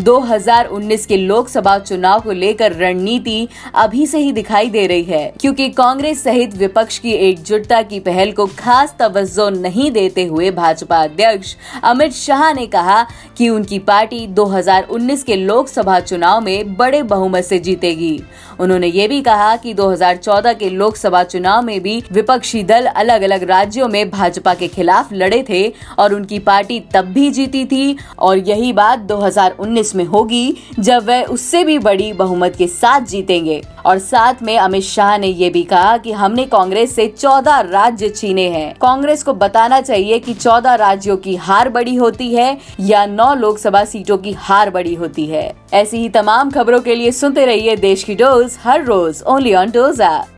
2019 के लोकसभा चुनाव को लेकर रणनीति अभी से ही दिखाई दे रही है, क्योंकि कांग्रेस सहित विपक्ष की एकजुटता की पहल को खास तवज्जो नहीं देते हुए भाजपा अध्यक्ष अमित शाह ने कहा कि उनकी पार्टी 2019 के लोकसभा चुनाव में बड़े बहुमत से जीतेगी। उन्होंने ये भी कहा कि 2014 के लोकसभा चुनाव में भी विपक्षी दल अलग अलग राज्यों में भाजपा के खिलाफ लड़े थे और उनकी पार्टी तब भी जीती थी, और यही बात 2019 में होगी, जब वह उससे भी बड़ी बहुमत के साथ जीतेंगे। और साथ में अमित शाह ने ये भी कहा कि हमने कांग्रेस से 14 राज्य छीने हैं। कांग्रेस को बताना चाहिए कि 14 राज्यों की हार बड़ी होती है या 9 लोकसभा सीटों की हार बड़ी होती है। ऐसी ही तमाम खबरों के लिए सुनते रहिए देश की डोज हर रोज ओनली ऑन डोज